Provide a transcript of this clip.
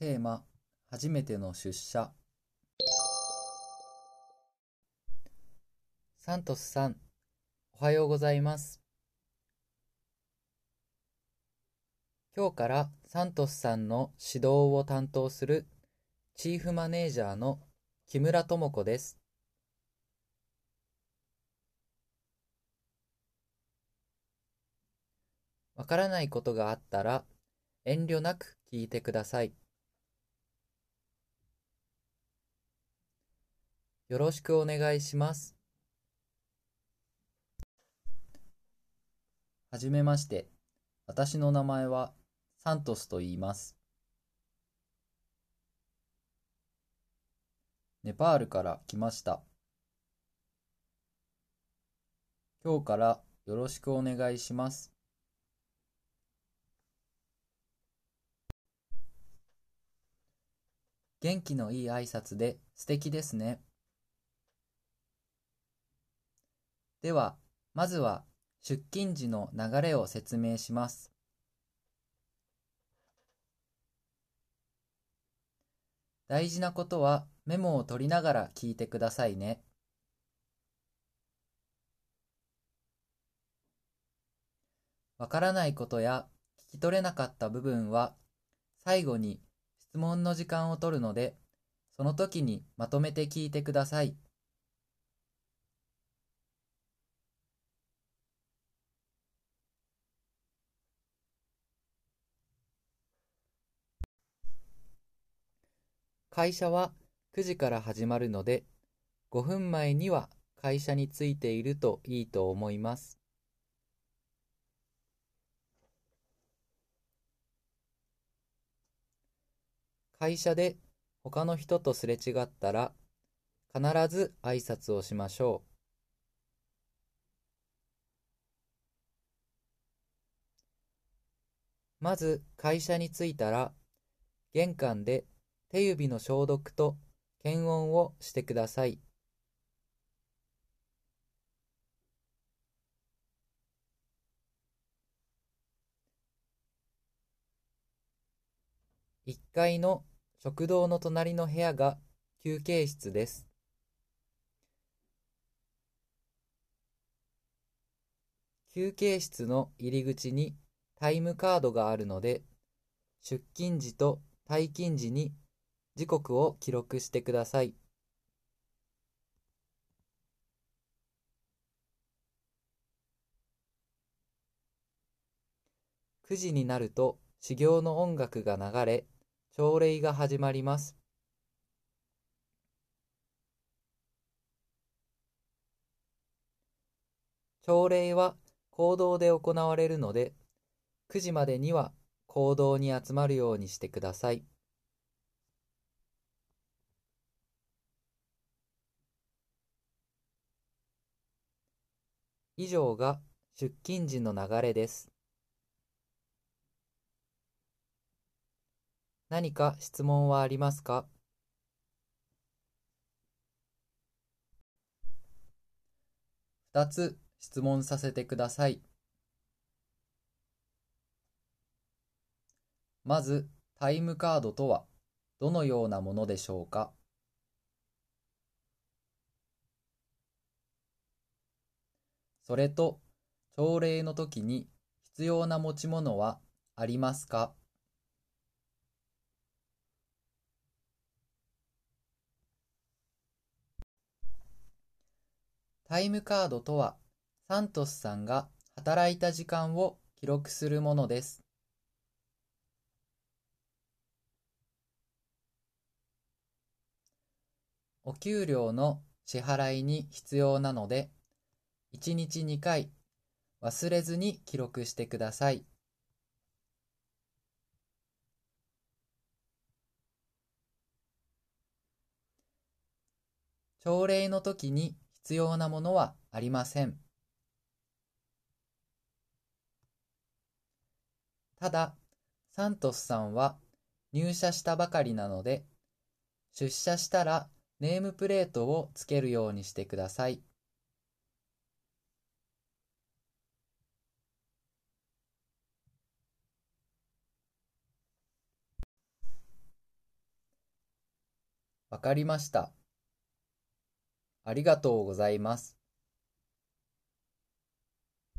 テーマ、初めての出社。サントスさん、おはようございます。今日からサントスさんの指導を担当するチーフマネージャーの木村智子です。わからないことがあったら遠慮なく聞いてください。よろしくお願いします。はじめまして。私の名前はサントスと言います。ネパールから来ました。今日からよろしくお願いします。元気のいい挨拶で素敵ですね。では、まずは出勤時の流れを説明します。大事なことはメモを取りながら聞いてくださいね。わからないことや聞き取れなかった部分は最後に質問の時間を取るので、その時にまとめて聞いてください。会社は9時から始まるので、5分前には会社に着いているといいと思います。会社で他の人とすれ違ったら、必ず挨拶をしましょう。まず会社に着いたら、玄関で手指の消毒と検温をしてください。1階の食堂の隣の部屋が休憩室です。休憩室の入り口にタイムカードがあるので、出勤時と退勤時に時刻を記録してください。9時になると始業の音楽が流れ、朝礼が始まります。朝礼は行動で行われるので、9時までには行動に集まるようにしてください。以上が出勤時の流れです。何か質問はありますか？二つ質問させてください。まず、タイムカードとはどのようなものでしょうか？それと、朝礼の時に必要な持ち物はありますか？タイムカードとは、サントスさんが働いた時間を記録するものです。お給料の支払いに必要なので、1日2回忘れずに記録してください。朝礼の時に必要なものはありません。ただ、サントスさんは入社したばかりなので、出社したらネームプレートをつけるようにしてください。わかりました。ありがとうございます。